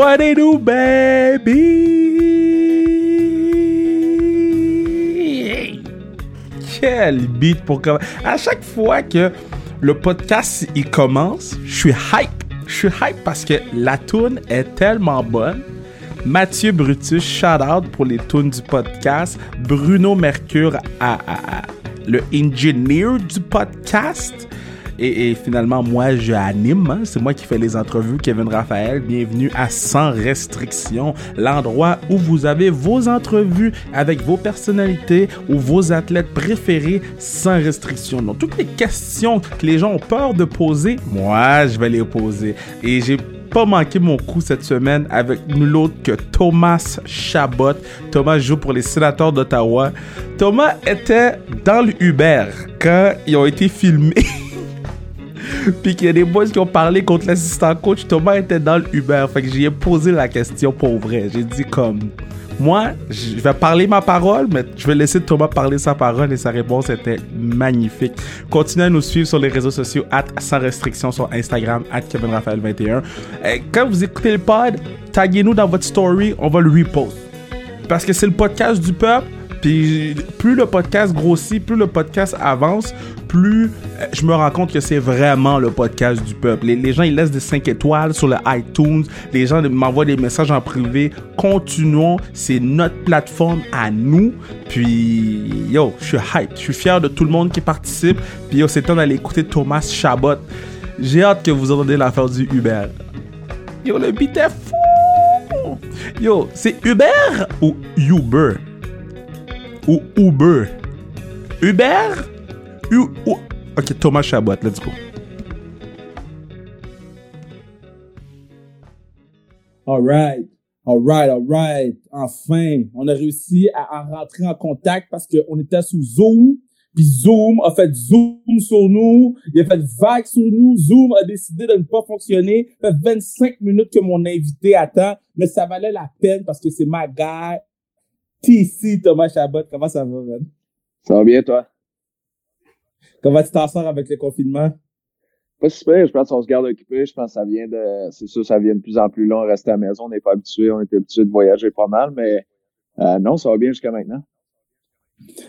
What do, baby? Quel beat pour commencer. À chaque fois que le podcast il commence, je suis hype. Je suis hype parce que la tune est tellement bonne. Mathieu Brutus, shout out pour les tunes du podcast. Bruno Mercure, à, à- à- le engineer du podcast. Et, finalement, moi, je anime. hein. C'est moi qui fais les entrevues. Kevin Raphaël, bienvenue à Sans Restriction, l'endroit où vous avez vos entrevues avec vos personnalités ou vos athlètes préférés sans restriction. Donc, toutes les questions que les gens ont peur de poser, moi, je vais les poser. Et j'ai pas manqué mon coup cette semaine avec nul autre que Thomas Chabot. Thomas joue pour les sénateurs d'Ottawa. Thomas était dans le Uber quand ils ont été filmés. Puis qu'il y a des boys qui ont parlé contre l'assistant coach. Thomas était dans le Uber. Fait que j'y ai posé la question pour vrai. J'ai dit comme. Moi, je vais parler ma parole, mais je vais laisser Thomas parler sa parole et sa réponse était magnifique. Continuez à nous suivre sur les réseaux sociaux, at sans restriction sur Instagram, at Kevin Raphaël 21. Euh, Quand vous écoutez le pod, taguez-nous dans votre story, on va le repost. Parce que c'est le podcast du peuple. Puis plus le podcast grossit, plus le podcast avance, plus euh, je me rends compte que c'est vraiment le podcast du peuple. Les, gens, ils laissent des 5 étoiles sur le iTunes. Les gens m'envoient des messages en privé. Continuons. C'est notre plateforme à nous. Puis, yo, je suis hype. Je suis fier de tout le monde qui participe. Puis, yo, c'est temps d'aller écouter Thomas Chabot. J'ai hâte que vous entendez l'affaire du Uber. Yo, le beat est fou! Yo, c'est Uber ou Uber? Ou Uber? Uber? U, U- Ok, Thomas Chabot, let's go. Alright, alright, alright. Enfin, on a réussi à, à rentrer en contact parce qu'on était sous Zoom. Puis Zoom a fait Zoom sur nous. Il a fait vague sur nous. Zoom a décidé de ne pas fonctionner. Ça fait 25 minutes que mon invité attend. Mais ça valait la peine parce que c'est ma guy. TC Thomas Chabot. Comment ça va, man? Ça va bien, toi? Comment tu t'en sors avec le confinement? Pas super, je pense qu'on se garde occupé. Je pense que ça vient de, c'est sûr, ça vient de plus en plus long, rester à la maison. On n'est pas habitué, on était habitué de voyager pas mal, mais euh, non, ça va bien jusqu'à maintenant.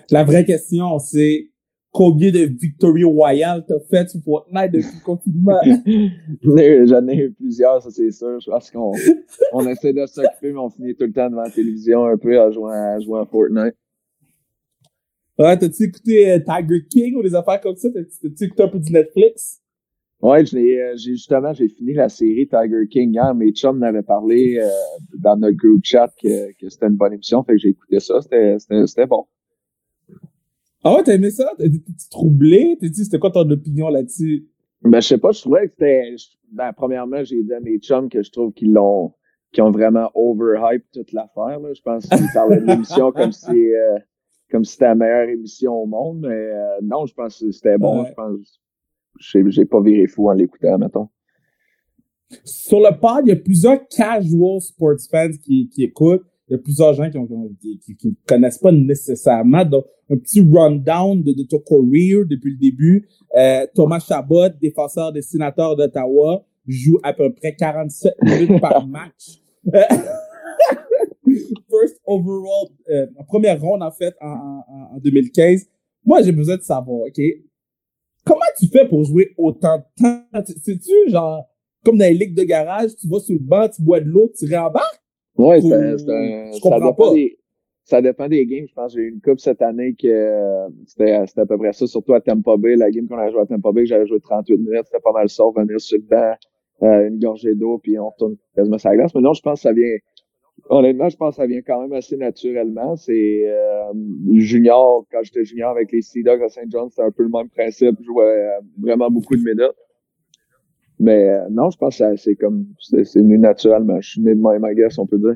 La vraie question, c'est combien de Victory Royale t'as fait sur Fortnite depuis le confinement? J'en ai- eu plusieurs, ça c'est sûr. Je pense qu'on on essaie de s'occuper, mais on finit tout le temps devant la télévision un peu à jouer à, à jouer à Fortnite. Ouais, t'as-tu écouté euh, Tiger King ou des affaires comme ça? T'as-tu t'as-tu écouté un peu du Netflix? Ouais, je l'ai, euh, j'ai justement, j'ai fini la série Tiger King hier. Mes chums m'avaient parlé euh, dans notre groupe chat que, que c'était une bonne émission, fait que j'ai écouté ça. C'était, c'était, c'était bon. Ah ouais, t'as aimé ça? T'es-tu troublé? T'es-tu, c'était quoi ton opinion là-dessus? Ben, je sais pas, je trouvais que c'était, ben, premièrement, j'ai dit à mes chums que je trouve qu'ils l'ont, qu'ils ont vraiment overhype toute l'affaire, là. Je pense qu'ils parlaient de l'émission comme si, euh, comme si c'était la meilleure émission au monde, mais, euh, non, je pense que c'était bon, Ouais. je pense, j'ai, j'ai pas viré fou en l'écoutant, mettons. Sur le pod, il y a plusieurs casual sports fans qui, qui écoutent. Il y a plusieurs gens qui, ont, qui, qui, ne connaissent pas nécessairement. Donc, un petit rundown de, de ton career depuis le début. Euh, Thomas Chabot, défenseur des sénateurs d'Ottawa, joue à peu près 47 minutes par match. First overall, euh, en première ronde en fait en, en, en 2015. Moi, j'ai besoin de savoir, ok, comment tu fais pour jouer autant de temps? C'est-tu genre comme dans les ligues de garage, tu vas sur le banc, tu bois de l'eau, tu rembarques Ouais, Ou- c'est, un, ça dépend pas. des, ça dépend des games. Je pense que j'ai eu une coupe cette année que euh, c'était, c'était à peu près ça, surtout à Tampa Bay. La game qu'on a joué à Tampa Bay, j'avais joué 38 minutes, c'était pas mal ça, venir sur le banc, euh, une gorgée d'eau, puis on retourne quasiment sur la glace. Mais non, je pense que ça vient, honnêtement, je pense que ça vient quand même assez naturellement. C'est, euh, junior, quand j'étais junior avec les Sea Dogs à Saint John, c'était un peu le même principe. Je jouais euh, vraiment beaucoup de minutes. Mais euh, non, je pense que c'est comme, c'est, venu naturellement. Je suis né de même, I guess, on peut dire.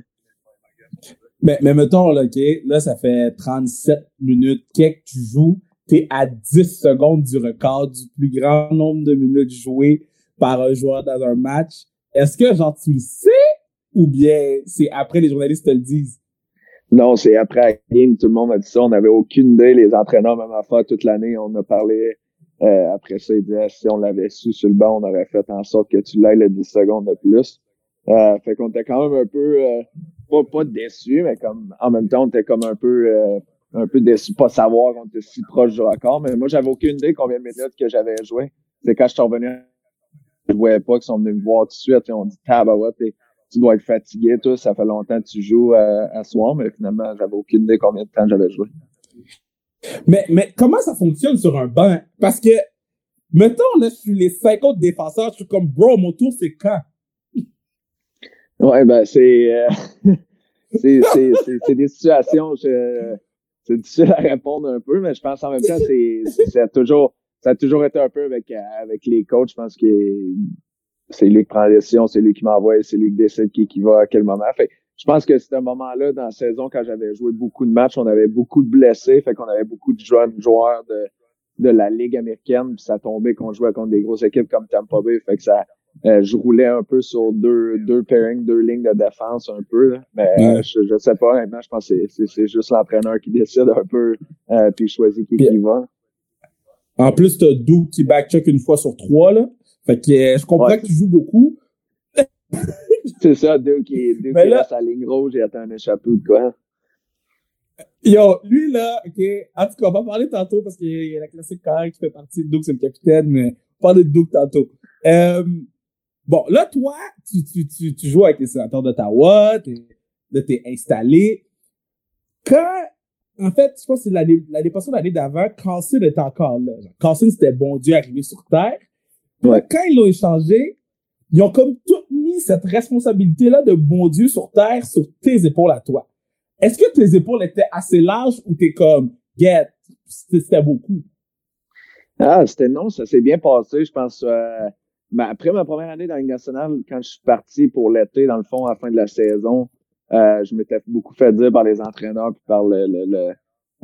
Mais, mais mettons, là, OK, là, ça fait 37 minutes que tu joues? T'es à 10 secondes du record du plus grand nombre de minutes jouées par un joueur dans un match. Est-ce que, genre, tu le sais? Ou bien c'est après les journalistes te le disent? Non, c'est après la game, tout le monde m'a dit ça. On n'avait aucune idée. Les entraîneurs, même à faire toute l'année, on a parlé. Euh, après ça, ils disaient, si on l'avait su sur le banc, on aurait fait en sorte que tu l'aies le 10 secondes de plus. Euh, fait qu'on était quand même un peu, euh, pas, pas déçus, mais comme en même temps, on était comme un peu euh, un peu déçus pas savoir qu'on était si proche du record. Mais moi, j'avais aucune idée combien de minutes que j'avais joué. C'est quand je suis revenu, je voyais pas qu'ils sont venus me voir tout de suite. Et on dit Tabarouette, tu dois être fatigué, ça fait longtemps que tu joues à, à soir, mais finalement, j'avais aucune idée combien de temps j'avais joué. Mais, mais comment ça fonctionne sur un banc? Parce que, mettons, là, je suis les 50 défenseurs, je suis comme, bro, mon tour, c'est quand? Ouais, ben, c'est, euh, c'est, c'est, c'est, des situations, je, c'est difficile à répondre un peu, mais je pense en même temps, c'est, c'est, a toujours, ça a toujours été un peu avec, avec les coachs. Je pense que c'est lui qui prend la décision, c'est lui qui m'envoie, c'est lui qui décide qui, qui va à quel moment. Fait je pense que c'était un moment-là dans la saison quand j'avais joué beaucoup de matchs, on avait beaucoup de blessés, fait qu'on avait beaucoup de jeunes joueurs de, de la Ligue américaine, puis ça tombait qu'on jouait contre des grosses équipes comme Tampa Bay, fait que ça euh, je roulais un peu sur deux deux pairings, deux lignes de défense un peu, là. mais euh, je, je sais pas, honnêtement, je pense que c'est juste l'entraîneur qui décide un peu euh, puis choisit qui, qui va. En plus, t'as Doug qui backcheck une fois sur trois, là. Fait que je comprends que tu joues beaucoup. c'est ça, Duke qui, là, sa ligne rouge et attend un échappé de quoi? Yo, lui là, ok, en tout cas, on va parler tantôt parce qu'il y a la classique carré qui fait partie de Duke, c'est le capitaine, mais on va parler de Duke tantôt. Euh, bon, là, toi, tu, tu, tu, tu joues avec les sénateurs d'Ottawa, là, t'es installé. Quand, en fait, je pense que c'est l'année, l'année passée, l'année d'avant, Carson était encore là. Carson, c'était bon Dieu arrivé sur Terre. Ouais. Quand ils l'ont échangé, ils ont comme tout cette responsabilité-là de bon Dieu sur terre sur tes épaules à toi? Est-ce que tes épaules étaient assez larges ou t'es comme, get, c'était beaucoup? Ah, c'était non, ça s'est bien passé, je pense. Euh, après ma première année dans la Ligue nationale, quand je suis parti pour l'été, dans le fond, à la fin de la saison, euh, je m'étais beaucoup fait dire par les entraîneurs puis par le, le, le,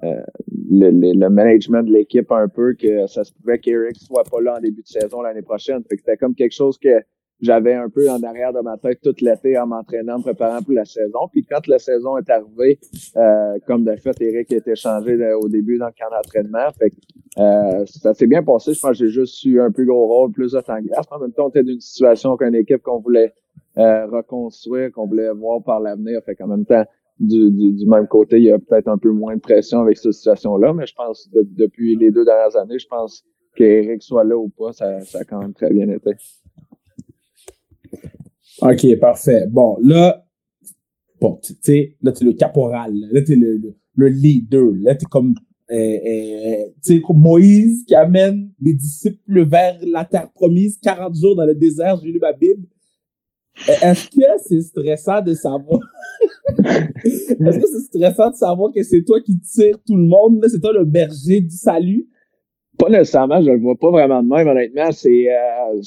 euh, le, le, management de l'équipe un peu que ça se pouvait qu'Eric soit pas là en début de saison l'année prochaine. Fait c'était comme quelque chose que j'avais un peu en arrière de ma tête toute l'été en m'entraînant, en préparant pour la saison. Puis quand la saison est arrivée, euh, comme de fait, Eric a été changé au début dans le camp d'entraînement. Fait que, euh, ça s'est bien passé. Je pense que j'ai juste eu un plus gros rôle, plus de temps glace. En même temps, on était dans une situation qu'une équipe qu'on voulait euh, reconstruire, qu'on voulait voir par l'avenir. Fait qu'en même temps, du, du, même côté, il y a peut-être un peu moins de pression avec cette situation-là, mais je pense que depuis les deux dernières années, je pense qu'Eric soit là ou pas, ça, ça a quand même très bien été. OK, parfait. Bon, là, bon, tu sais, là, t'es le caporal, là, t'es le, le, le, leader, là, t'es comme, euh, euh, comme Moïse qui amène les disciples vers la terre promise, 40 jours dans le désert, j'ai lu ma Bible. Est-ce que c'est stressant de savoir, est-ce que c'est stressant de savoir que c'est toi qui tires tout le monde, là, c'est toi le berger du salut? Pas nécessairement, je le vois pas vraiment de même, honnêtement, c'est, euh,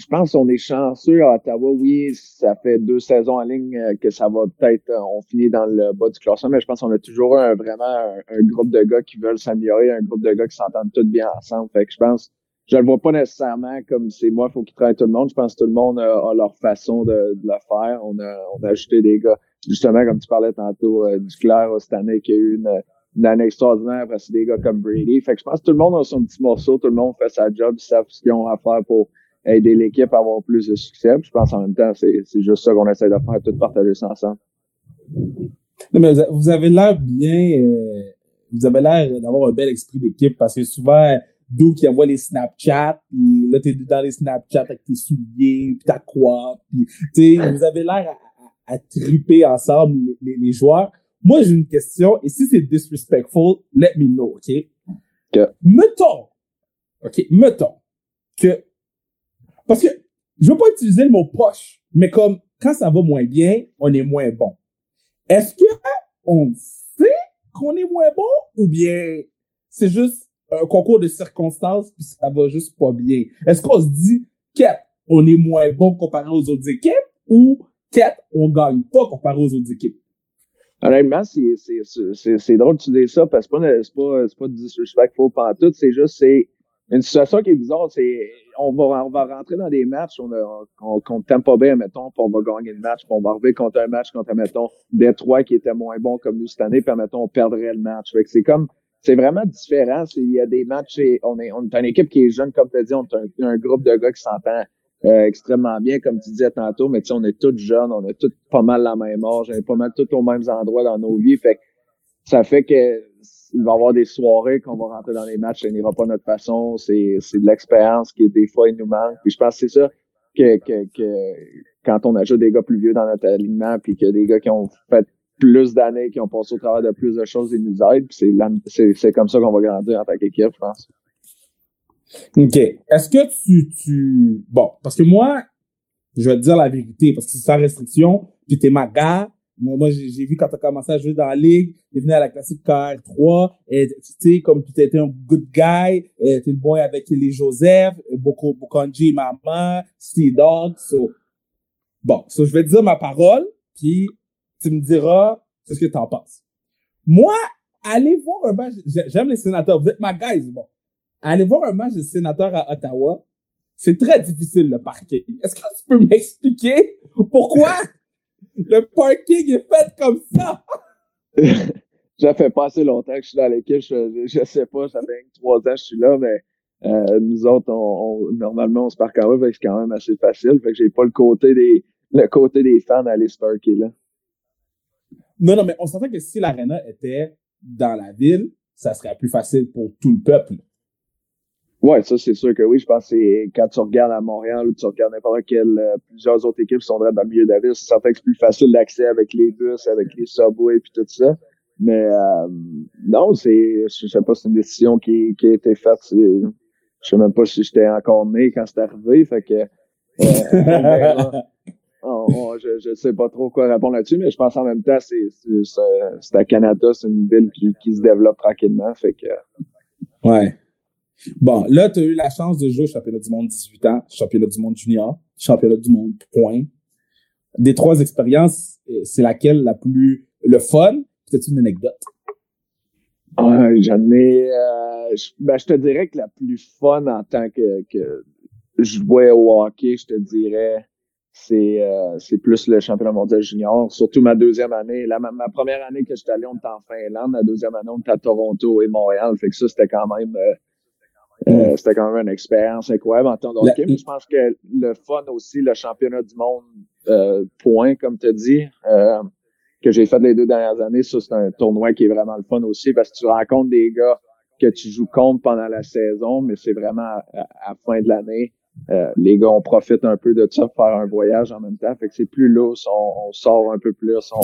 je pense qu'on est chanceux à Ottawa. Oui, ça fait deux saisons en ligne euh, que ça va peut-être, euh, on finit dans le bas du classement, mais je pense qu'on a toujours un, vraiment un, groupe de gars qui veulent s'améliorer, un groupe de gars qui s'entendent tous bien ensemble. Fait que je pense, je le vois pas nécessairement comme c'est moi, faut qu'ils travaillent tout le monde. Je pense que tout le monde a, leur façon de, le faire. On a, on a ajouté des gars, justement, comme tu parlais tantôt, euh, du clair cette année qui a eu une, année extraordinaire parce que des gars comme Brady. Fait que je pense que tout le monde a son petit morceau, tout le monde fait sa job, ils savent ce qu'ils ont à faire pour aider l'équipe à avoir plus de succès. je pense en même temps, c'est, c'est juste ça qu'on essaie de faire, tout partager ça ensemble. Non, mais vous avez l'air bien, euh, vous avez l'air d'avoir un bel esprit d'équipe parce que souvent, d'où qui envoie les Snapchat, puis là, t'es dans les Snapchat avec tes souliers, puis ta quoi, puis, tu sais, vous avez l'air à, à, triper ensemble, les, les, joueurs. Moi, j'ai une question, et si c'est disrespectful, let me know, OK? okay. Mettons, OK, mettons que parce que je veux pas utiliser le mot poche, mais comme quand ça va moins bien, on est moins bon. Est-ce que on sait qu'on est moins bon ou bien c'est juste un concours de circonstances puis ça va juste pas bien? Est-ce qu'on se dit qu'est on est moins bon comparé aux autres équipes ou qu'est on gagne pas comparé aux autres équipes? Honnêtement, c'est, drôle de tu ça parce que c'est pas, pas, disrespectful tout, c'est juste, c'est, une situation qui est bizarre, c'est on va, on va rentrer dans des matchs, on, a, on compte pas bien, mettons, puis on va gagner le match, puis on va arriver contre un match contre, mettons, Détroit qui était moins bon comme nous cette année, puis mettons, on perdrait le match. Fait que c'est comme, c'est vraiment différent. Il y a des matchs, et on est, on est une équipe qui est jeune, comme tu as dit, on est un, groupe de gars qui s'entend euh, extrêmement bien, comme tu disais tantôt, mais on est tous jeunes, on a tous pas mal la même âge, on est pas mal tous aux mêmes endroits dans nos vies. Fait ça fait que il va y avoir des soirées qu'on va rentrer dans les matchs, ça n'ira pas notre façon. C'est, c'est de l'expérience qui, des fois, il nous manque. Puis je pense que c'est ça que, que, que quand on ajoute des gars plus vieux dans notre alignement, puis que des gars qui ont fait plus d'années, qui ont passé au travers de plus de choses, ils nous aident. Puis c'est, c'est, comme ça qu'on va grandir en tant qu'équipe, je pense. OK. Est-ce que tu, tu... Bon, parce que moi, je vais te dire la vérité, parce que c'est sans restriction, puis t'es ma gars. Moi, moi j'ai vu quand t'as commencé à jouer dans la ligue, t'es venu à la classique KR3, et tu sais, comme tu étais un good guy, t'es le boy avec les Joseph, Boko, Bokonji, Maman, Steve Dog, so. Bon, so je vais te dire ma parole, puis tu me diras ce que t'en penses. Moi, allez voir un match, j'aime les sénateurs, vous êtes ma guys, bon aller voir un match de sénateur à Ottawa, c'est très difficile le parking. Est-ce que tu peux m'expliquer pourquoi le parking est fait comme ça? ça fait pas assez longtemps que je suis dans l'équipe. Je, je sais pas, ça fait trois ans que je suis là, mais euh, nous autres, on, normalement, on se parque en fait c'est quand même assez facile. Fait que j'ai pas le côté des le côté des fans à aller se parker là. Non, non, mais on s'entend que si l'arena était dans la ville, ça serait plus facile pour tout le peuple. Ouais, ça c'est sûr que oui. Je pense que c'est quand tu regardes à Montréal ou tu regardes n'importe quelle euh, plusieurs autres équipes sont dans le milieu de la ville, ça fait que c'est plus facile d'accès avec les bus, avec les subways et tout ça. Mais euh, non, c'est je sais pas, c'est une décision qui, qui a été faite. Je sais même pas si j'étais encore né quand c'est arrivé. Fait que euh, je, je sais pas trop quoi répondre là-dessus, mais je pense en même temps c'est c'est à Canada, c'est une ville qui, qui se développe tranquillement. Fait que Ouais. Bon, là, tu as eu la chance de jouer au championnat du monde 18 ans, championnat du monde junior, championnat du monde point. Des trois expériences, euh, c'est laquelle la plus le fun? C'est une anecdote? J'en ai euh, je, ben, je te dirais que la plus fun en tant que, que je jouais au hockey, je te dirais c'est euh, c'est plus le championnat mondial junior. Surtout ma deuxième année. La, ma, première année que j'étais allé, on était en Finlande. Ma deuxième année, on était à Toronto et Montréal. Fait que ça, c'était quand même euh, c'était quand même une expérience incroyable en temps de Je pense que le fun aussi, le championnat du monde euh, point, comme tu as dit, euh, que j'ai fait les deux dernières années, ça c'est un tournoi qui est vraiment le fun aussi parce que tu rencontres des gars que tu joues contre pendant la saison, mais c'est vraiment à, la fin de l'année. les gars, on profite un peu de ça, faire un voyage en même temps. Fait que c'est plus lousse, on, on, sort un peu plus, on,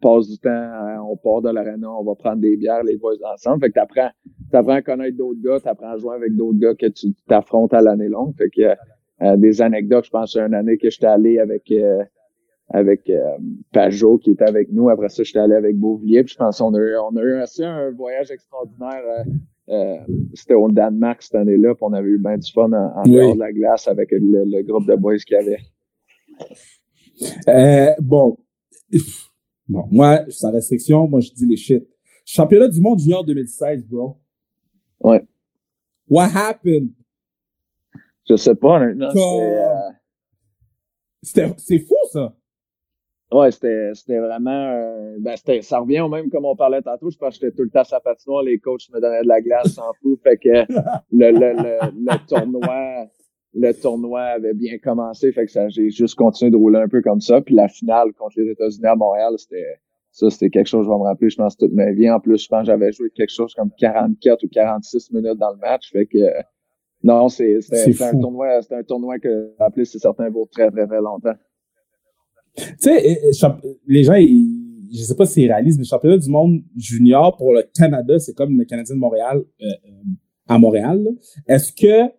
passe du temps, euh, on part de l'arena, on va prendre des bières, les boys ensemble. Fait que t'apprends, t'apprends à connaître d'autres gars, t'apprends à jouer avec d'autres gars que tu t'affrontes à l'année longue. Fait que euh, des anecdotes, je pense à une année que j'étais allé avec euh, avec Pajot qui était avec nous. Après ça, j'étais allé avec Beauvilliers. Puis je pense qu'on a eu, on a eu assez un voyage extraordinaire. c'était au Danemark cette année-là, puis on avait eu bien du fun en, dehors de la glace avec le, le groupe de boys qu'il y avait. bon, Bon, moi, sans restriction, moi, je dis les shit. Championnat du monde junior 2016, bro. Ouais. What happened? Je sais pas, honnêtement. C'était, euh, c'est fou, ça. Ouais, c'était, c'était vraiment, euh, ben, c'était, ça revient au même comme on parlait tantôt. Je pense que j'étais tout le temps sa patinoire, les coachs me donnaient de la glace sans fou. Fait que le, le, le, le tournoi, le tournoi avait bien commencé, fait que ça, j'ai juste continué de rouler un peu comme ça. Puis la finale contre les États-Unis à Montréal, c'était ça, c'était quelque chose, je vais me rappeler, je pense, toute ma vie. En plus, je pense que j'avais joué quelque chose comme 44 ou 46 minutes dans le match. Fait que non, c'est, c'était, un tournoi, c'était un tournoi que, en plus, c'est certain, vaut très, très, très longtemps. Tu sais, les gens, ils, je sais pas si ils réalisent, mais le championnat du monde junior pour le Canada, c'est comme le Canadien de Montréal euh, euh, à Montréal. Est-ce que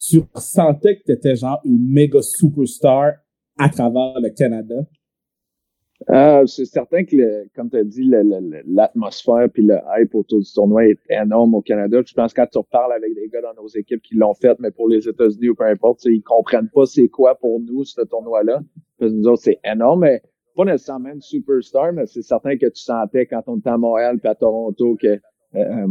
tu sentais que tu étais genre une méga superstar à travers le Canada? Euh, c'est certain que, comme tu as dit, l'atmosphère puis le hype autour du tournoi est énorme au Canada. Je pense que quand tu reparles avec des gars dans nos équipes qui l'ont fait, mais pour les États-Unis ou peu importe, ils comprennent pas c'est quoi pour nous ce tournoi-là. Nous autres, c'est énorme, mais pas nécessairement une superstar, mais c'est certain que tu sentais quand on était à Montréal puis à Toronto que euh,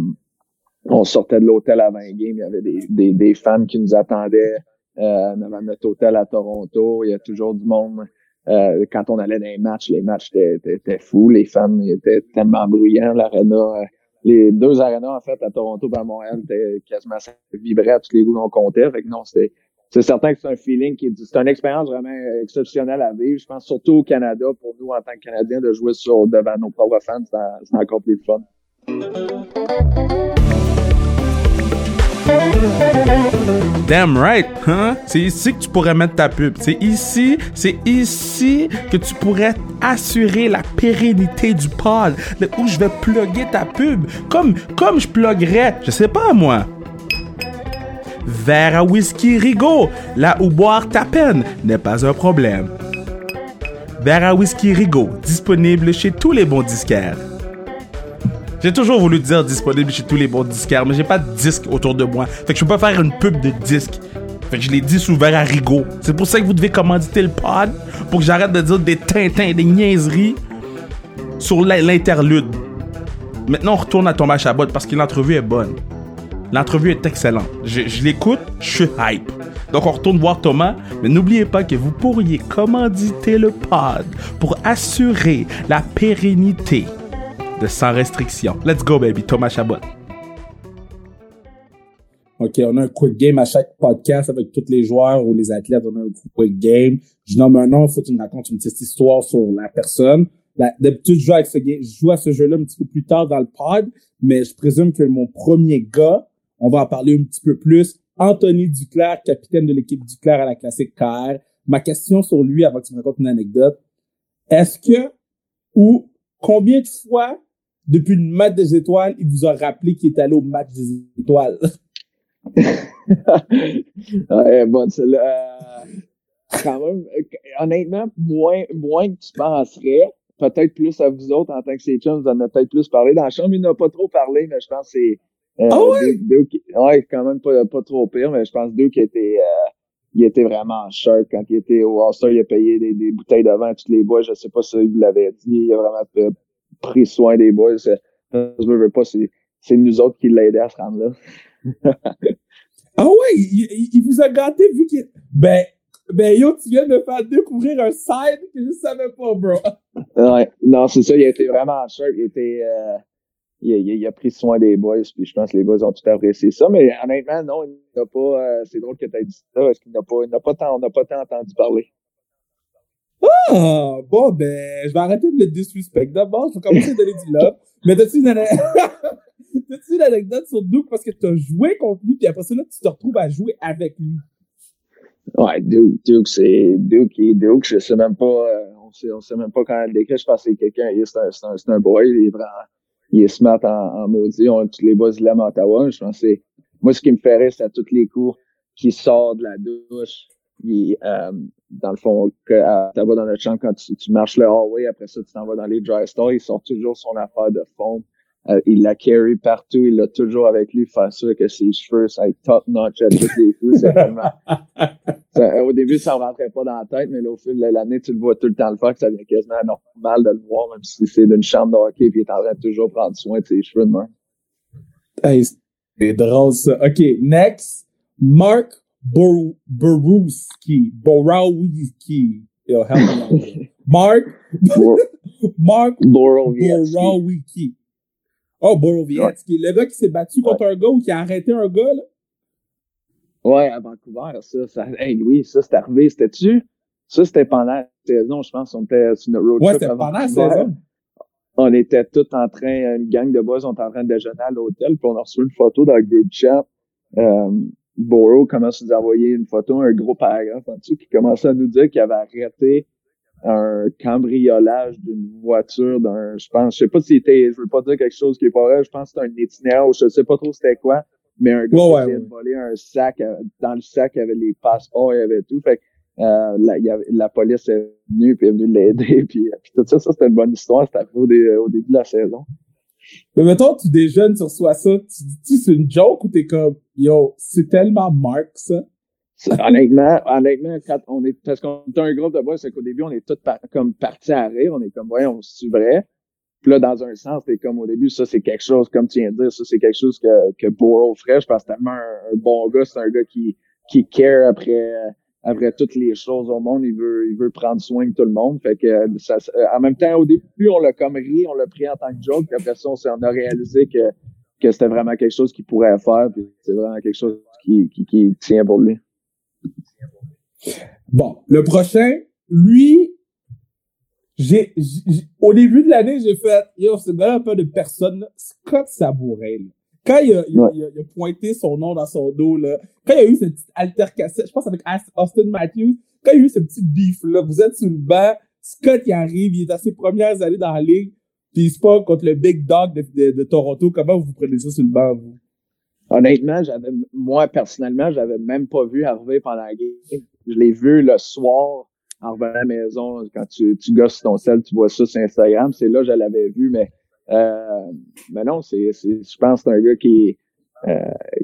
on sortait de l'hôtel avant le game, il y avait des, des, des fans qui nous attendaient euh, dans notre hôtel à Toronto. Il y a toujours du monde. Euh, quand on allait dans les matchs, les matchs étaient, fous. Les fans étaient tellement bruyants. L'arena, euh, les deux arénas, en fait, à Toronto et à Montréal, étaient quasiment ça à tous les goûts qu'on comptait. Fait que non, c'était c'est certain que c'est un feeling qui c'est une expérience vraiment exceptionnelle à vivre. Je pense surtout au Canada, pour nous en tant que Canadiens, de jouer sur devant nos propres fans, c'est encore plus fun. Damn right, hein? C'est ici que tu pourrais mettre ta pub. C'est ici, c'est ici que tu pourrais assurer la pérennité du pod, où je vais plugger ta pub, comme, comme je pluggerais, je sais pas moi, verre à whisky Rigaud, là où boire ta peine n'est pas un problème. Verre à whisky Rigaud, disponible chez tous les bons disquaires. J'ai toujours voulu dire disponible chez tous les bons disquaires, mais j'ai pas de disque autour de moi. Fait que je peux pas faire une pub de disque. Fait que je l'ai dit sous verre à Rigaud. C'est pour ça que vous devez commanditer le pod, pour que j'arrête de dire des tintins, des niaiseries sur l'interlude. Maintenant, on retourne à Thomas Chabot parce que l'entrevue est bonne. L'entrevue est excellente. Je, l'écoute, je suis hype. Donc on retourne voir Thomas, mais n'oubliez pas que vous pourriez commanditer le pod pour assurer la pérennité de Sans Restriction. Let's go baby, Thomas Chabot. OK, on a un quick game à chaque podcast avec tous les joueurs ou les athlètes. On a un quick game. Je nomme un nom, il faut que tu me racontes une petite histoire sur la personne. D'habitude, je joue, ce je joue à ce jeu-là un petit peu plus tard dans le pod, mais je présume que mon premier gars on va en parler un petit peu plus. Anthony Duclair, capitaine de l'équipe Duclair à la classique KR. Ma question sur lui, avant que tu me racontes une anecdote. Est-ce que, ou combien de fois, depuis le match des étoiles, il vous a rappelé qu'il est allé au match des étoiles? ouais, bon, c'est là, quand même, honnêtement, moins, moins que tu penserais. Peut-être plus à vous autres en tant que c'est chums, vous en avez peut-être plus parlé. Dans la chambre, il n'a pas trop parlé, mais je pense que c'est euh, ah ouais? Deux, ouais, quand même pas, pas trop pire, mais je pense deux qui étaient, euh, il était vraiment sharp quand il était au All-Star. Il a payé des, des bouteilles de vin à toutes les boys. Je sais pas si vous l'avez dit. Il a vraiment pris soin des boys. Je veux, veux pas, c'est, nous autres qui l'aidait à se rendre là. ah ouais, il, il, vous a gâté vu qu'il, ben, ben yo, tu viens de me faire découvrir un side que je savais pas, bro. ouais, non, c'est ça, il a été vraiment sharp. Il était, euh, il, a pris soin des boys, puis je pense que les boys ont tout apprécié ça. Mais honnêtement, non, il n'a pas. Euh, c'est drôle que tu aies dit ça, parce qu'il n'a pas, il n'a pas tant, on n'a pas tant entendu parler. Ah, bon, ben, je vais arrêter de le disrespect. D'abord, je vais commencer à donner du love. Mais t'as-tu une, une anecdote sur Duke parce que tu as joué contre lui, puis après ça, là, tu te retrouves à jouer avec lui? Ouais, Duke, Duke, c'est Duke et Duke, je sais même pas, euh, on sait, on sait même pas quand elle décrit. Je pense que c'est quelqu'un, c'est un, un, un boy, il est vraiment, il est smart en, maudit. On, tous les boss l'aiment à Ottawa. Je pense c'est, moi, ce qui me ferait, c'est à tous les cours qui sort de la douche. Il, euh, dans le fond, que, à Ottawa, dans notre chambre, quand tu, tu marches le hallway, après ça, tu t'en vas dans les dry stores, il sort toujours son affaire de fond. Euh, il la carry partout, il l'a toujours avec lui, faire sûr que ses cheveux, ça est top notch à tous les coups. C'est vraiment, au début, ça ne rentrait pas dans la tête, mais là, au fil de l'année, tu le vois tout le temps le faire, que ça devient quasiment normal de le voir, même si c'est d'une chambre de hockey, puis il est en train de toujours prendre soin de ses cheveux de main. Hey, c'est drôle, ça. OK, next, Mark Borowski. Borowski. Yo, help me Mark, Mark Borowski. Oh, Borowiecki. Le gars qui s'est battu contre un gars ou qui a arrêté un gars, là? Ouais, à Vancouver, ça. ça hey, oui, ça, c'est arrivé. C'était-tu? Ça, c'était pendant la saison, je pense. On était sur une road trip. Ouais, c'était pendant la saison. On était tous en train, une gang de boys, on était en train de déjeuner à l'hôtel, puis on a reçu une photo dans le group chat. Euh, Borough commence à nous envoyer une photo, un gros paragraphe en dessous, qui commençait à nous dire qu'il avait arrêté un cambriolage d'une voiture d'un, je pense, je sais pas si c'était, je veux pas dire quelque chose qui est pas vrai, je pense que c'était un itinéraire ou je sais pas trop c'était quoi, mais un gars qui ouais. volé un sac, euh, dans le sac, il y avait les passeports, il y avait tout, fait que, euh, la, y avait, la police est venue puis est venue l'aider puis, euh, puis tout ça, ça c'était une bonne histoire, c'était au, au, début de la saison. Mais mettons, tu déjeunes, tu reçois ça, tu dis, c'est une joke ou t'es comme, yo, c'est tellement Mark, ça? honnêtement, honnêtement, quand on est, parce qu'on est un groupe de boys, c'est qu'au début, on est tous comme partis à rire, on est comme, ouais, on se vrai? Puis là, dans un sens, c'est comme au début, ça, c'est quelque chose, comme tu viens de dire, ça, c'est quelque chose que, que Borough ferait. Je pense tellement un, bon gars, c'est un gars qui, qui care après, après toutes les choses au monde. Il veut, il veut prendre soin de tout le monde. Fait que, ça, en même temps, au début, on l'a comme ri, on l'a pris en tant que joke. Puis après ça, on, a réalisé que, que c'était vraiment quelque chose qu'il pourrait faire. Puis c'est vraiment quelque chose qui, qui, qui tient pour lui. Bon, le prochain, lui, j'ai, au début de l'année, j'ai fait, yo, c'est un peu de personne, Scott Sabouret, Quand il a, il, a, pointé son nom dans son dos, là, quand il y a eu cette petite altercation, je pense avec Austin Matthews, quand il y a eu ce petit beef, là, vous êtes sur le banc, Scott, il arrive, il est à ses premières années dans la ligue, puis il se passe contre le big dog de, de, Toronto. Comment vous prenez ça sur le banc, vous? Honnêtement, j'avais, moi, personnellement, j'avais même pas vu arriver pendant la game. Je l'ai vu le soir, en revenant à la maison, quand tu, tu gosses ton sel, tu vois ça sur Instagram. C'est là que je l'avais vu, mais, mais non, c'est, je pense que c'est un gars qui, euh,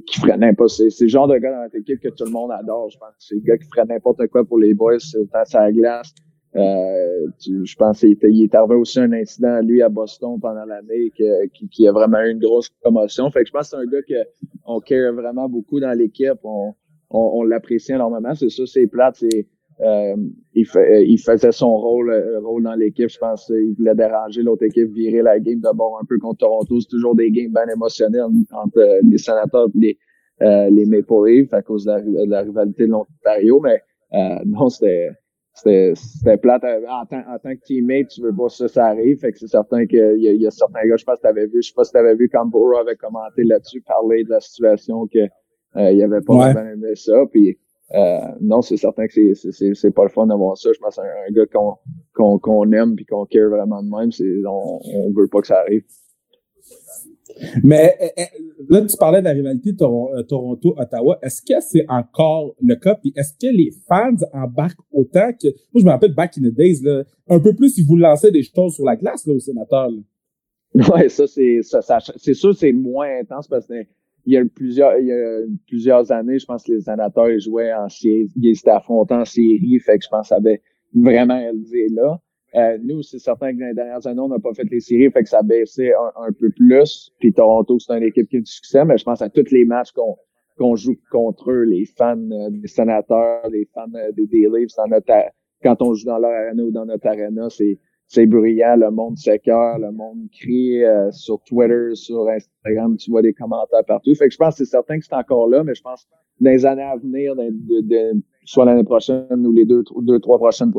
qui ferait n'importe C'est, c'est le genre de gars dans notre équipe que tout le monde adore. Je pense c'est le gars qui ferait n'importe quoi pour les boys, c'est autant sa glace. Euh, je pense qu'il est arrivé aussi un incident, lui, à Boston pendant l'année, qui, qui, a vraiment eu une grosse promotion. Fait que je pense que c'est un gars qu'on care vraiment beaucoup dans l'équipe. On, on, on l'apprécie énormément. C'est ça, c'est plate. C'est, euh, il, fait, il faisait son rôle, euh, rôle dans l'équipe. Je pense qu'il voulait déranger l'autre équipe, virer la game d'abord un peu contre Toronto. C'est toujours des games bien émotionnels entre les sénateurs et les, euh, les Maple Leafs à cause de la, de la rivalité de l'Ontario. Mais euh, non, c'était c'était plate. En tant, en tant que teammate, tu veux pas ça, ça arrive. Fait que c'est certain qu'il y, a, y a certains gars, je pense que t'avais vu, je sais pas si t'avais vu quand Burrow avait commenté là-dessus, parler de la situation que euh, il avait pas vraiment aimé ça. Puis euh, non, c'est certain que c'est c'est pas le fun d'avoir ça. Je pense que c'est un, gars qu'on qu'on qu'on aime puis qu'on care vraiment de même. C'est on, on veut pas que ça arrive. Mais eh, eh, là, tu parlais de la rivalité euh, Toronto-Ottawa. Est-ce que c'est encore le cas? Puis est-ce que les fans embarquent autant que... Moi, je me rappelle back in the days, là, un peu plus si vous lancez des choses sur la glace là, au sénateur. Ouais, ça, c'est ça, ça c'est sûr c'est moins intense parce que il y a plusieurs il y a plusieurs années, je pense que les sénateurs jouaient en série, ils s'étaient affrontés en série, fait que je pense que ça avait vraiment élevé là. Euh, nous, c'est certain que dans les dernières années, on n'a pas fait les séries, fait que ça a baissé un, peu plus. Puis Toronto, c'est une équipe qui a du succès, mais je pense à tous les matchs qu'on qu'on joue contre eux, les fans euh, des sénateurs, les fans euh, des, des Leafs, dans notre, quand on joue dans leur arena ou dans notre arena, c'est c'est bruyant, le monde s'écœure, le monde crie sur Twitter, sur Instagram, tu vois des commentaires partout. Fait que je pense que c'est certain que c'est encore là, mais je pense dans les années à venir, de, de, soit l'année prochaine ou les deux, deux trois prochaines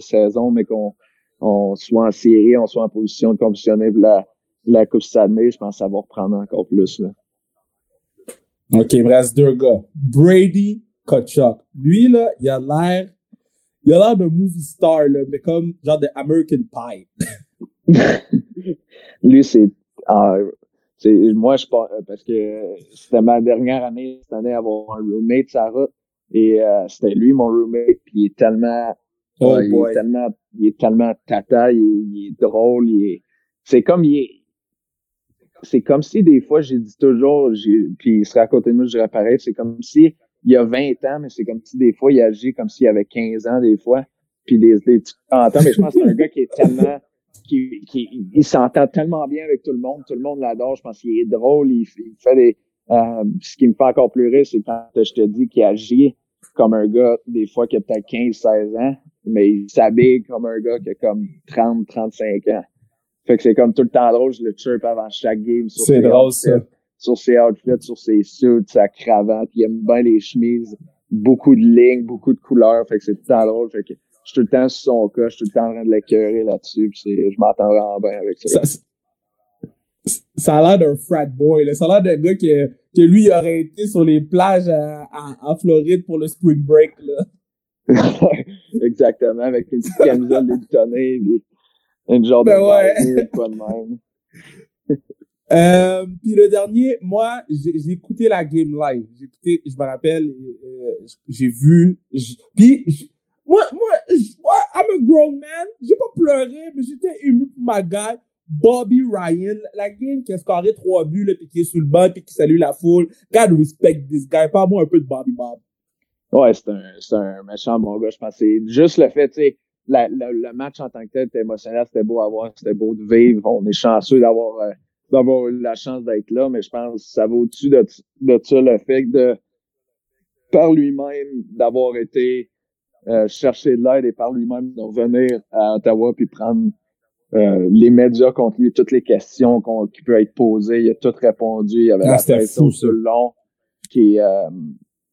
saisons, mais qu'on on soit en série, on soit en position de compétitionner la, la Coupe Stanley, je pense que ça va reprendre encore plus. Là. OK, il reste deux gars. Brady Kachuk. Lui, là, il a l'air il a l'air d'un movie star, là, mais comme genre de American Pie. Lui, c'est... Ah, moi, je pense... Parce que c'était ma dernière année, cette année, avoir un roommate, Sarah. Et euh, c'était lui, mon roommate. Puis il est tellement Oh il, Est tellement, il est tellement tata, il, est drôle, il est, c'est comme, il est, c'est comme si des fois, j'ai dit toujours, puis il serait à côté de moi, je dirais pareil, c'est comme si il y a 20 ans, mais c'est comme si des fois, il agit comme s'il avait 15 ans, des fois, puis des, des ans, mais je pense que c'est un gars qui est tellement, qui, qui il s'entend tellement bien avec tout le monde, tout le monde l'adore, je pense qu'il est drôle, il, fait des, euh, ce qui me fait encore pleurer, c'est quand je te dis qu'il agit comme un gars, des fois, qui a peut-être 15, 16 ans, mais il s'habille comme un gars qui a comme 30, 35 ans. Fait que c'est comme tout le temps drôle, je le chirp avant chaque game ses drôle, ça. Sur ses outfits, sur ses suits, sa cravate. Il aime bien les chemises, beaucoup de lignes, beaucoup de couleurs. Fait que c'est tout le temps drôle. Fait que je suis tout le temps sur son cas, je suis tout le temps en train de l'écœurer là-dessus. je m'entends vraiment bien avec ça. ça ça a l'air d'un frat boy. Là. Ça a l'air d'un gars que, que lui il aurait été sur les plages en Floride pour le spring break. Là. Exactement, avec une petite camisole déboutonnée et une genre ben de ouais. pas de même. euh, puis le dernier, moi, j'ai écouté la game live. J'ai écouté, je me rappelle, euh, j'ai vu, puis moi, moi, moi, I'm a grown man. J'ai pas pleuré, mais j'étais ému pour ma gueule. Bobby Ryan, la game qui a scoré trois buts, là, puis qui est sous le banc, puis qui salue la foule. God respect this guy. Parle-moi un peu de Bobby Bob. Ouais, c'est un, c'est un méchant bon gars. Je pense c'est juste le fait, tu sais, le match en tant que tel était émotionnel, c'était beau à voir, c'était beau de vivre. On est chanceux d'avoir euh, d'avoir eu la chance d'être là, mais je pense que ça va au-dessus de, de ça le fait de par lui-même d'avoir été euh, chercher de l'aide et par lui-même de revenir à Ottawa puis prendre euh, les médias contre lui, toutes les questions qui peuvent être posées, il a tout répondu, il avait ah, la sur le long. Qui, euh,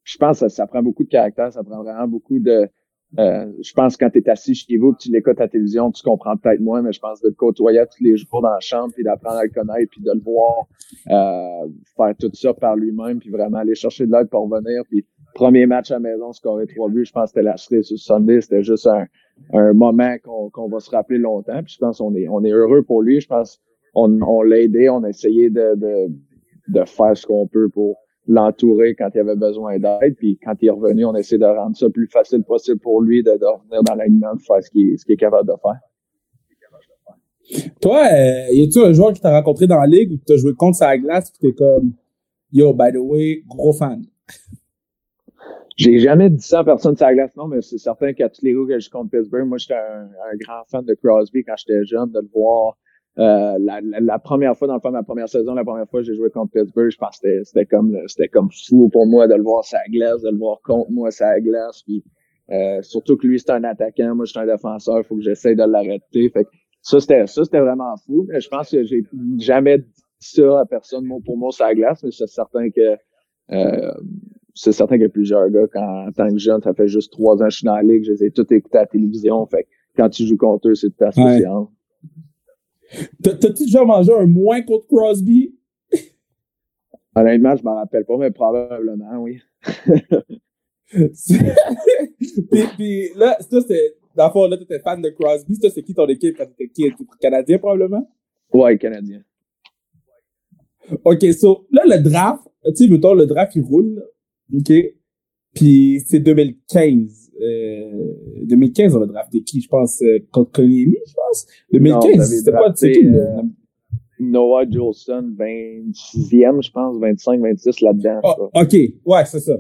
je pense que ça, prend beaucoup de caractère, ça prend vraiment beaucoup de... Euh, je pense que quand tu es assis chez vous, que tu l'écoutes à la télévision, tu comprends peut-être moins, mais je pense de le côtoyer tous les jours dans la chambre, puis d'apprendre à le connaître, puis de le voir euh, faire tout ça par lui-même, puis vraiment aller chercher de l'aide pour revenir. Puis premier match à la maison, scorer trois buts, je pense que c'était la série sur Sunday, c'était juste un, un moment qu'on va se rappeler longtemps. Puis je pense qu'on est, on est heureux pour lui. Je pense on, on l'a aidé, on a essayé de, de, de faire ce qu'on peut pour l'entourer quand il avait besoin d'aide. Puis quand il est revenu, on essaie de rendre ça plus facile possible pour lui de, de revenir dans l'alignement, de faire ce qu'il est capable de faire. Toi, euh, y a-tu un joueur qui t'a rencontré dans la ligue ou tu as joué contre sa glace et t'es comme Yo, by the way, gros fan? J'ai jamais dit ça à personne de sa glace, non, mais c'est certain qu'à tous les roues que je contre Pittsburgh, moi j'étais un, un, grand fan de Crosby quand j'étais jeune, de le voir euh, la, la, première fois, dans le fond, ma première saison, la première fois que j'ai joué contre Pittsburgh, je pense que c'était comme c'était comme fou pour moi de le voir sa glace, de le voir contre moi sa glace. Puis euh, surtout que lui, c'est un attaquant, moi je suis un défenseur, il faut que j'essaye de l'arrêter. Fait ça, c'était ça, c'était vraiment fou. Mais je pense que j'ai jamais dit ça à personne mot pour mot sa glace, mais c'est certain que euh, c'est certain qu'il y a plusieurs gars quand en tant que jeune, ça fait juste trois ans que je suis dans la ligue, je les ai tous écoutés à la télévision. Fait quand tu joues contre eux, c'est ta spécial. T'as-tu déjà mangé un moins contre Crosby? Honnêtement, je m'en rappelle pas, mais probablement, oui. puis, puis là, ça, c'est. Dans le fond, là, t'étais fan de Crosby. Ça, c'est qui ton équipe quand t'étais qui? Canadien, probablement? Ouais, Canadien. OK, so, là, le draft, tu sais, mettons, le draft, il roule, OK? Puis c'est 2015. Euh, 2015, on a drafté qui, je pense, euh, contre Konami, je pense? 2015, c'était quoi, c'est qui? Euh, Noah Jolson, 26e, je pense, 25, 26 là-dedans. Oh, OK, ouais, c'est ça.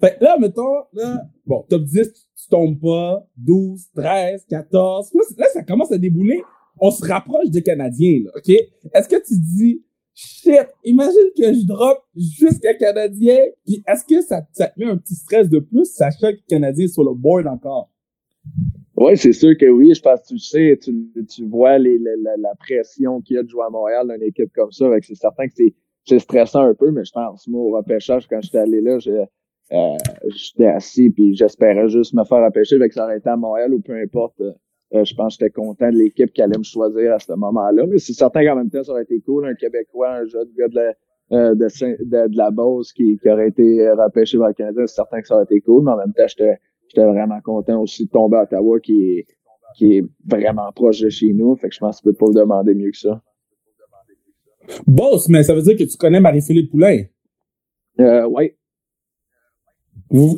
Fait là, mettons, là, bon, top 10, tu tombes pas, 12, 13, 14. Là, ça commence à débouler. On se rapproche des Canadiens, là, OK? Est-ce que tu dis, shit, imagine que je drop jusqu'à Canadien, puis est-ce que ça, ça te met un petit stress de plus, sachant que le Canadien est sur le board encore? Oui, c'est sûr que oui. Je pense que tu sais, tu, tu vois les, la, la, pression qu'il y a de jouer à Montréal dans une équipe comme ça. C'est certain que c'est stressant un peu, mais je pense, moi, au repêchage, quand j'étais allé là, euh, j'étais assis puis j'espérais juste me faire repêcher avec ça aurait été à Montréal ou peu importe. Euh, euh, je pense que j'étais content de l'équipe qui allait me choisir à ce moment-là. Mais c'est certain qu'en même temps, ça aurait été cool, un Québécois, un jeune gars de la, euh, de, de, la base qui, qui aurait été repêché par le Canada. C'est certain que ça aurait été cool, mais en même temps, j'étais, j'étais vraiment content aussi de tomber à Ottawa qui est, qui est vraiment proche de chez nous. Fait que je pense que tu peux pas demander mieux que ça. Boss, mais ça veut dire que tu connais Marie-Philippe Poulain? Euh, oui.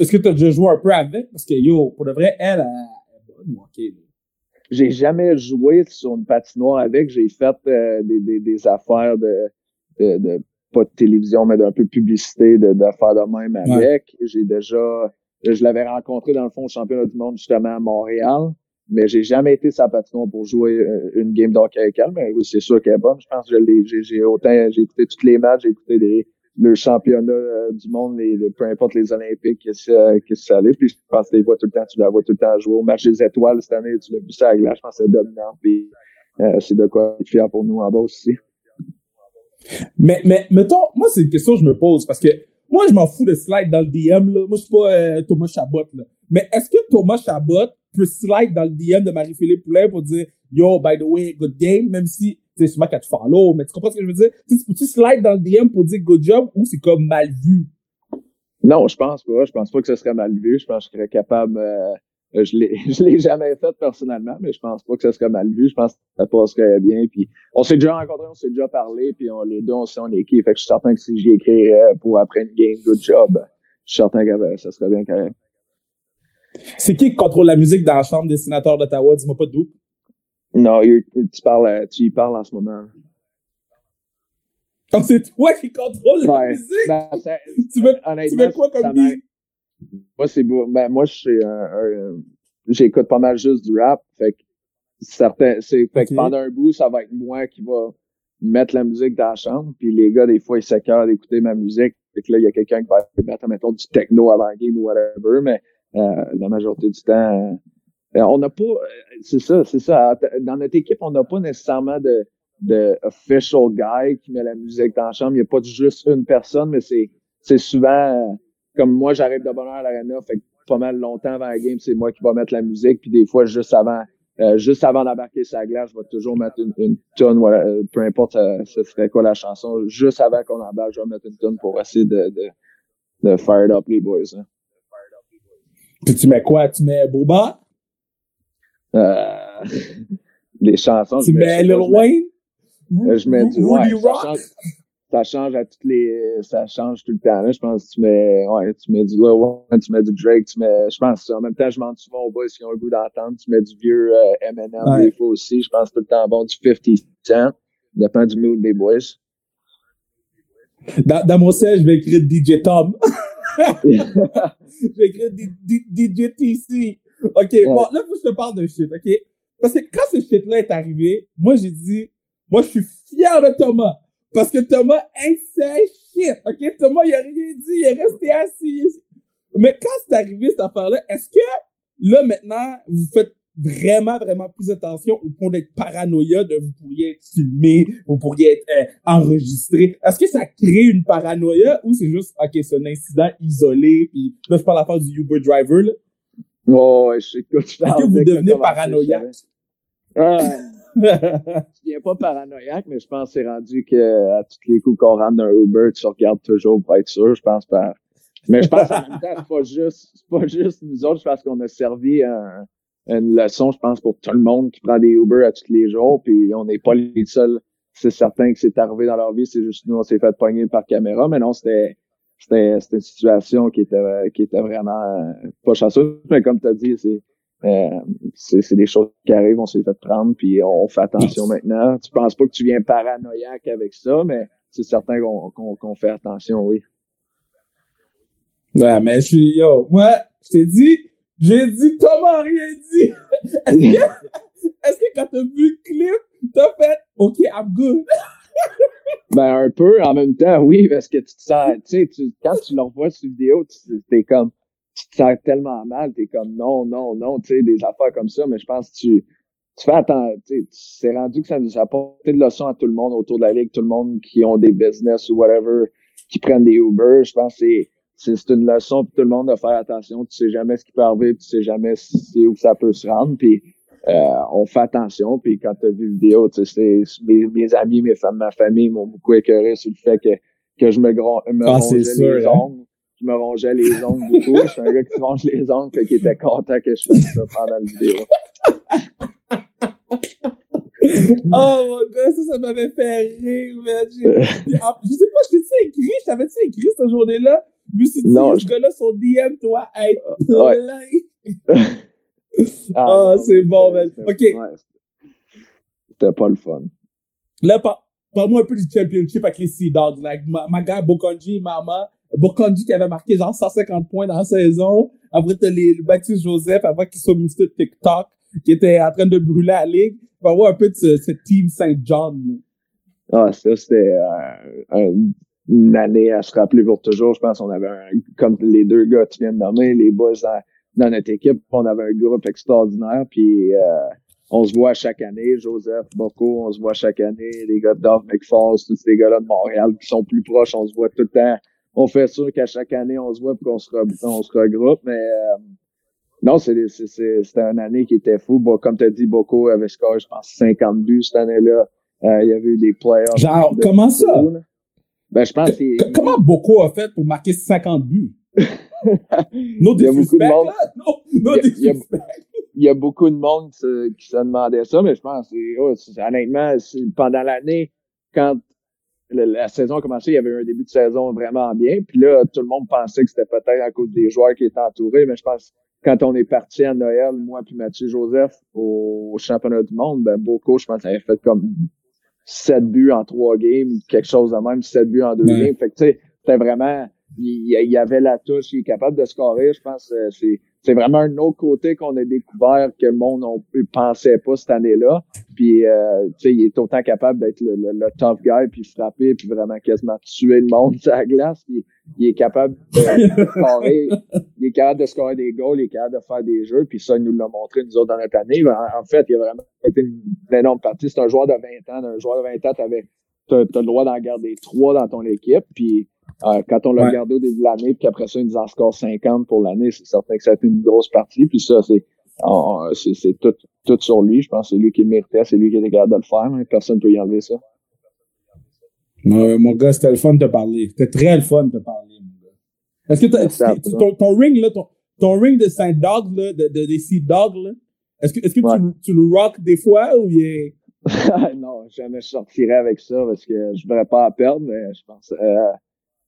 Est-ce que tu as déjà joué un peu avec? Parce que, yo, pour de vrai, elle, elle, elle, elle j'ai jamais joué sur une patinoire avec. J'ai fait euh, des, des, des, affaires de, de, de, pas de télévision, mais d'un peu de publicité, de, d'affaires de même avec. J'ai déjà, je l'avais rencontré dans le fond au championnat du monde justement à Montréal, mais j'ai jamais été sur la patinoire pour jouer euh, une game d'hockey avec elle. Mais oui, c'est sûr qu'elle est bonne. Je pense que j'ai, j'ai autant, j'ai écouté tous les matchs, j'ai écouté des, le championnat euh, du monde, les, peu importe les Olympiques, que ça, que ça allait. Puis je pense que les vois tout le temps, tu la vois tout le temps jouer au match des étoiles cette année, tu l'as vu ça à glace, je pense que c'est dominant. Puis euh, c'est de quoi être fier pour nous en bas aussi. Mais, mais, mettons, moi, c'est une question que je me pose parce que moi, je m'en fous de slide dans le DM, là. Moi, je suis pas euh, Thomas Chabot, là. Mais est-ce que Thomas Chabot peut slide dans le DM de Marie-Philippe Poulin pour dire, yo, by the way, good game, même si c'est sûrement qu'elle te follow, mais tu comprends ce que je veux dire? Tu peux-tu slide dans le DM pour dire good job ou c'est comme mal vu? Non, je pense pas. Je pense pas que ce serait mal vu. Je pense que je serais capable, euh, je l'ai, je l'ai jamais fait personnellement, mais je pense pas que ce serait mal vu. Je pense que ça passerait bien. Puis on s'est déjà rencontrés, on s'est déjà parlé, puis on, les deux, on sait on est qui? Fait que je suis certain que si j'y écrirais pour après une game, good job, je suis certain que ben, ça serait bien quand même. C'est qui qui contrôle la musique dans la chambre des sénateurs d'Ottawa? Dis-moi pas d'où. Non, tu parles, tu y parles en ce moment. Comme c'est toi qui contrôle la musique? Ben, tu, veux, tu veux quoi comme beat? Moi, c'est ben, moi, je suis un, j'écoute pas mal juste du rap. Fait que certains, c'est, fait que pendant un bout, ça va être moi qui va mettre la musique dans la chambre. Puis les gars, des fois, ils s'écœurent d'écouter ma musique. Fait que là, il y a quelqu'un qui va mettre, mettons, du techno avant la game ou whatever. Mais, euh, la majorité du temps, euh, on n'a pas, euh, c'est ça, c'est ça. Dans notre équipe, on n'a pas nécessairement de, de official guy qui met la musique dans la chambre. Il n'y a pas juste une personne, mais c'est, c'est souvent, comme moi, j'arrive de bonne heure à l'arena, fait que pas mal longtemps avant la game, c'est moi qui va mettre la musique, puis des fois, juste avant, euh, juste avant d'embarquer sa glace, je vais toujours mettre une, une tonne, euh, peu importe euh, ce serait quoi la chanson, juste avant qu'on embarque, je vais mettre une tonne pour essayer de, de, de fire up les boys. Hein. Puis tu mets quoi? Tu mets Boba? Euh, les chansons. Tu mets Lil Wayne? Je mets du Rock? Ça change, à toutes les, ça change tout le temps. Là. Je pense que tu mets, ouais, tu mets du Lil Wayne, tu mets du Drake, tu mets, je pense, en même temps, je demande souvent aux boys qui ont le goût d'entendre, tu mets du vieux euh, Eminem ouais. des fois aussi. Je pense tout le temps bon du 50 Cent. Dépend du mood des boys. Dans, dans mon sel, je vais écrire DJ Tom. je vais écrire DJ TC. OK, ouais. bon, là, je te parle de shit, OK? Parce que quand ce shit-là est arrivé, moi, j'ai dit, moi, je suis fier de Thomas. Parce que Thomas ain't say shit, OK? Thomas, il a rien dit, il est resté assis. Mais quand c'est arrivé, cette affaire-là, est-ce que, là, maintenant, vous faites vraiment, vraiment plus attention au point d'être paranoïa, de vous pourriez être filmé, vous pourriez être euh, enregistré? Est-ce que ça crée une paranoïa ou c'est juste, OK, c'est un incident isolé, puis là, je parle à la part du Uber driver, là? Oh, je sais Est-ce que vous devenez paranoïaque? je viens pas paranoïaque, mais je pense que c'est rendu que à tous les coups qu'on rentre d'un Uber, tu regardes toujours pour être sûr, je pense pas. Mais je pense en même temps, c'est pas juste, c'est pas juste nous autres, je pense qu'on a servi un, une leçon, je pense, pour tout le monde qui prend des Uber à tous les jours, puis on n'est pas les seuls. C'est certain que c'est arrivé dans leur vie, c'est juste nous, on s'est fait pogner par caméra, mais non, c'était c'était une situation qui était qui était vraiment pas chanceuse, mais comme tu as dit, c'est euh, c'est des choses qui arrivent, on s'est fait prendre, puis on fait attention maintenant. Tu penses pas que tu viens paranoïaque avec ça, mais c'est certain qu'on qu qu'on fait attention, oui. Ouais, mais je suis, yo, moi, je t'ai dit, j'ai dit, Thomas rien dit. Est-ce que, est-ce que quand t'as vu le clip, t'as fait, OK, I'm good? ben, un peu, en même temps, oui, parce que tu te sens, tu sais, quand tu le revois sur vidéo, tu t'es comme, tu te sens tellement mal, t'es comme non, non, non, tu sais, des affaires comme ça, mais je pense que tu, tu fais attention, tu sais, rendu que ça nous a apporté de leçons à tout le monde autour de la ligue, tout le monde qui ont des business ou whatever, qui prennent des Uber, je pense que c'est, c'est une leçon pour tout le monde de faire attention, tu sais jamais ce qui peut arriver, tu sais jamais si, où ça peut se rendre, puis euh, on fait attention, puis quand tu as vu la vidéo, tu sais, mes, mes amis, mes femmes, ma famille m'ont beaucoup écœuré sur le fait que, que je me, me ah, rongeais les hein? ongles je me rongeais les ongles beaucoup. je suis un gars qui se ronge les ongles, fait qu'il était content que je fasse ça pendant la vidéo. oh mon gars, ça, ça m'avait fait rire, man. Je sais pas, je t'ai-tu écrit? Je t'avais-tu écrit cette journée-là? Je me suis dit, non, ce gars-là, son DM, toi, être plein. Ah, oh, c'est bon, man. OK. C'était pas le fun. Là, parle-moi un peu du championship avec les Sea Dogs. Like, ma, ma gars, Bokonji, Mama, Bokonji qui avait marqué genre 150 points dans la saison. Après, t'as les Baptiste Joseph avant qu'il soit ministre de TikTok, qui était en train de brûler la ligue. Voir un peu de ce, ce team Saint John. Ah, ça, c'était euh, une année à se rappeler pour toujours. Je pense qu'on avait un, comme les deux gars que tu viens de nommer, les boys dans, dans notre équipe, on avait un groupe extraordinaire. Puis euh, on se voit chaque année, Joseph, Boko, on se voit chaque année, les gars de Dove McFalls, tous ces gars-là de Montréal qui sont plus proches, on se voit tout le temps on fait sûr qu'à chaque année, on se voit et qu'on se, on se regroupe. Mais euh, non, c'était une année qui était fou. Bon, comme tu as dit, Boko avait score, je pense, 50 buts cette année-là. Euh, il y avait eu des playoffs. Genre, comment ça? Ben, je pense que Comment Boko a fait pour marquer 50 buts? no il y a beaucoup de monde. No, no il, y a, il, y a, beaucoup de monde qui se demandait ça, mais je pense, oh, honnêtement, pendant l'année, quand la, saison a commencé, il y avait un début de saison vraiment bien. Puis là, tout le monde pensait que c'était peut-être à cause des joueurs qui étaient entourés, mais je pense quand on est parti à Noël, moi puis Mathieu Joseph, au, championnat du monde, ben beaucoup, je pense, avait fait comme sept buts en trois games, quelque chose de même, sept buts en deux games. Fait que tu sais, c'était vraiment, il, y avait la touche, il est capable de scorer, je pense, euh, c'est c'est vraiment un autre côté qu'on a découvert que le monde ne pensait pas cette année-là. Puis, euh, tu sais, il est autant capable d'être le, le, tough guy, puis frapper, puis vraiment quasiment tuer le monde sur la glace. Il est capable de, scorer, il est capable de scorer des goals, il est capable de faire des jeux. Puis ça, il nous l'a montré nous autres dans notre année. En, fait, il a vraiment été une, énorme partie. C'est un joueur de 20 ans. Un joueur de 20 ans, tu as, le droit d'en garder trois dans ton équipe. Puis euh, quand on l'a regardé au début de l'année, puis qu'après ça, il nous en score 50 pour l'année, c'est certain que ça a été une grosse partie. Puis ça, c'est c'est tout, tout sur lui. Je pense que c'est lui qui le méritait, c'est lui qui était capable de le faire. Mais personne ne peut y enlever ça. mon gars, c'était le fun de te parler. C'était très le fun de te parler, mon gars. Est-ce que ton, ton, ring, là, ton, ton ring de Saint Dog, là, de, de, des Sea Dogs, là, est-ce que, est-ce que tu, tu, le rock des fois ou bien? non, jamais je sortirais avec ça parce que je voudrais pas perdre, mais je pense, euh,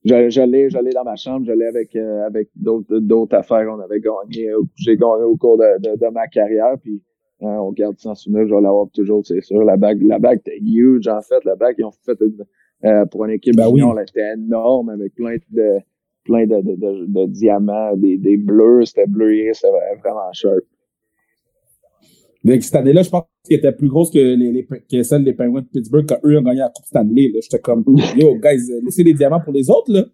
je, je l'ai, je l'ai dans ma chambre, je l'ai avec, euh, avec d'autres, d'autres affaires qu'on avait gagné, j'ai gagné au cours de, de, de ma carrière, puis euh, on garde ça en souvenir, je vais l'avoir toujours, c'est sûr. La bague, la bague était huge, en fait. La bague, ils ont fait une, pour une équipe ben oui. elle était énorme avec plein de, plein de, de, de, diamants, des, des bleus, c'était bleu c'était vraiment sharp. Mais cette année-là, je pense qu'elle était plus grosse que, les, les, que celle des Penguins de Pittsburgh quand eux ont gagné la Coupe Stanley. Là. J'étais comme, yo, guys, laissez des diamants pour les autres, là.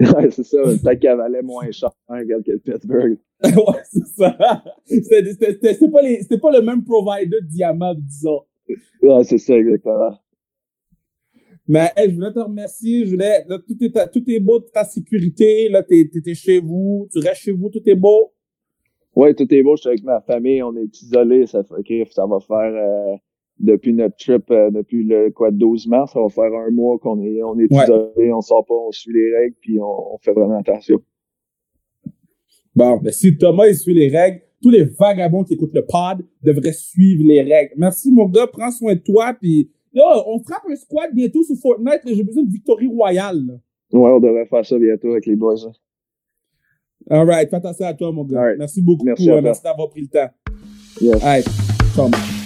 ouais, c'est ça. Peut-être qu'elle valait moins cher hein, que le Pittsburgh. ouais, c'est ça. C'était pas, les, pas le même provider de diamants, disons. Ouais, c'est ça, exactement. Mais hey, je voulais te remercier. Je voulais, là, tout, est, tout est beau, ta sécurité. Là, t'es es chez vous. Tu restes chez vous, tout est beau. Oui, tout est beau. Je suis avec ma famille. On est isolés. Ça, fait, ça va faire euh, depuis notre trip, euh, depuis le quoi 12 mars, ça va faire un mois qu'on est, on est ouais. isolés, on sort pas, on suit les règles, puis on, on fait vraiment attention. Bon, ben si Thomas il suit les règles, tous les vagabonds qui écoutent le pod devraient suivre les règles. Merci mon gars, prends soin de toi, puis là, on frappe un squad bientôt sur Fortnite. J'ai besoin de victory royale. Là. Ouais, on devrait faire ça bientôt avec les boys. Hein. All right. Fais attention à toi, mon gars. Right. Merci beaucoup. Merci, euh, merci d'avoir pris le temps. Yes. All right. Thomas.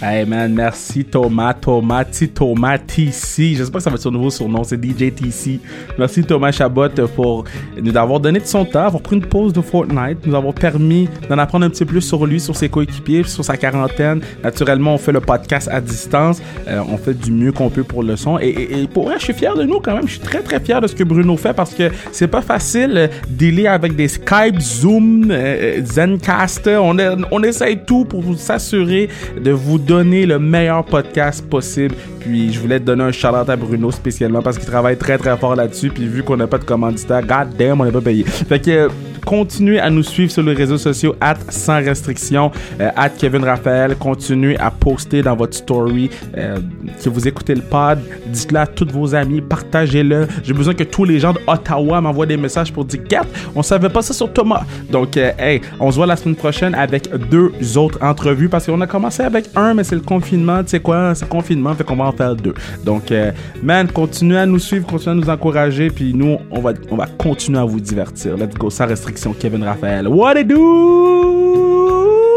Hey man, merci Thomas, Thomas, Thomas TC. J'espère que ça va être son nouveau surnom, c'est DJ TC. Merci Thomas Chabot pour nous avoir donné de son temps, avoir pris une pause de Fortnite, nous avoir permis d'en apprendre un petit peu plus sur lui, sur ses coéquipiers, sur sa quarantaine. Naturellement, on fait le podcast à distance, euh, on fait du mieux qu'on peut pour le son. Et, et, et, pour vrai, je suis fier de nous quand même. Je suis très très fier de ce que Bruno fait parce que c'est pas facile euh, d'aider avec des Skype, Zoom, euh, Zencaster. On, on essaye tout pour vous s'assurer de vous donner le meilleur podcast possible. Puis je voulais te donner un shout-out à Bruno spécialement parce qu'il travaille très très fort là-dessus. Puis vu qu'on n'a pas de commanditaire, god damn, on n'est pas payé. Fait que continuez à nous suivre sur les réseaux sociaux at sans restriction, euh, at Kevin Raphaël. Continuez à poster dans votre story euh, que vous écoutez le pod. Dites-le à tous vos amis, partagez-le. J'ai besoin que tous les gens d'Ottawa m'envoient des messages pour dire Gap, on savait pas ça sur Thomas. Donc, euh, hey, on se voit la semaine prochaine avec deux autres entrevues parce qu'on a commencé avec un, mais c'est le confinement. Tu sais quoi, c'est confinement, fait qu'on va en faire deux. Donc, euh, man, continuez à nous suivre, continuez à nous encourager, puis nous, on va, on va continuer à vous divertir. Let's go, sans restriction, section Kevin Raphaël. What it do?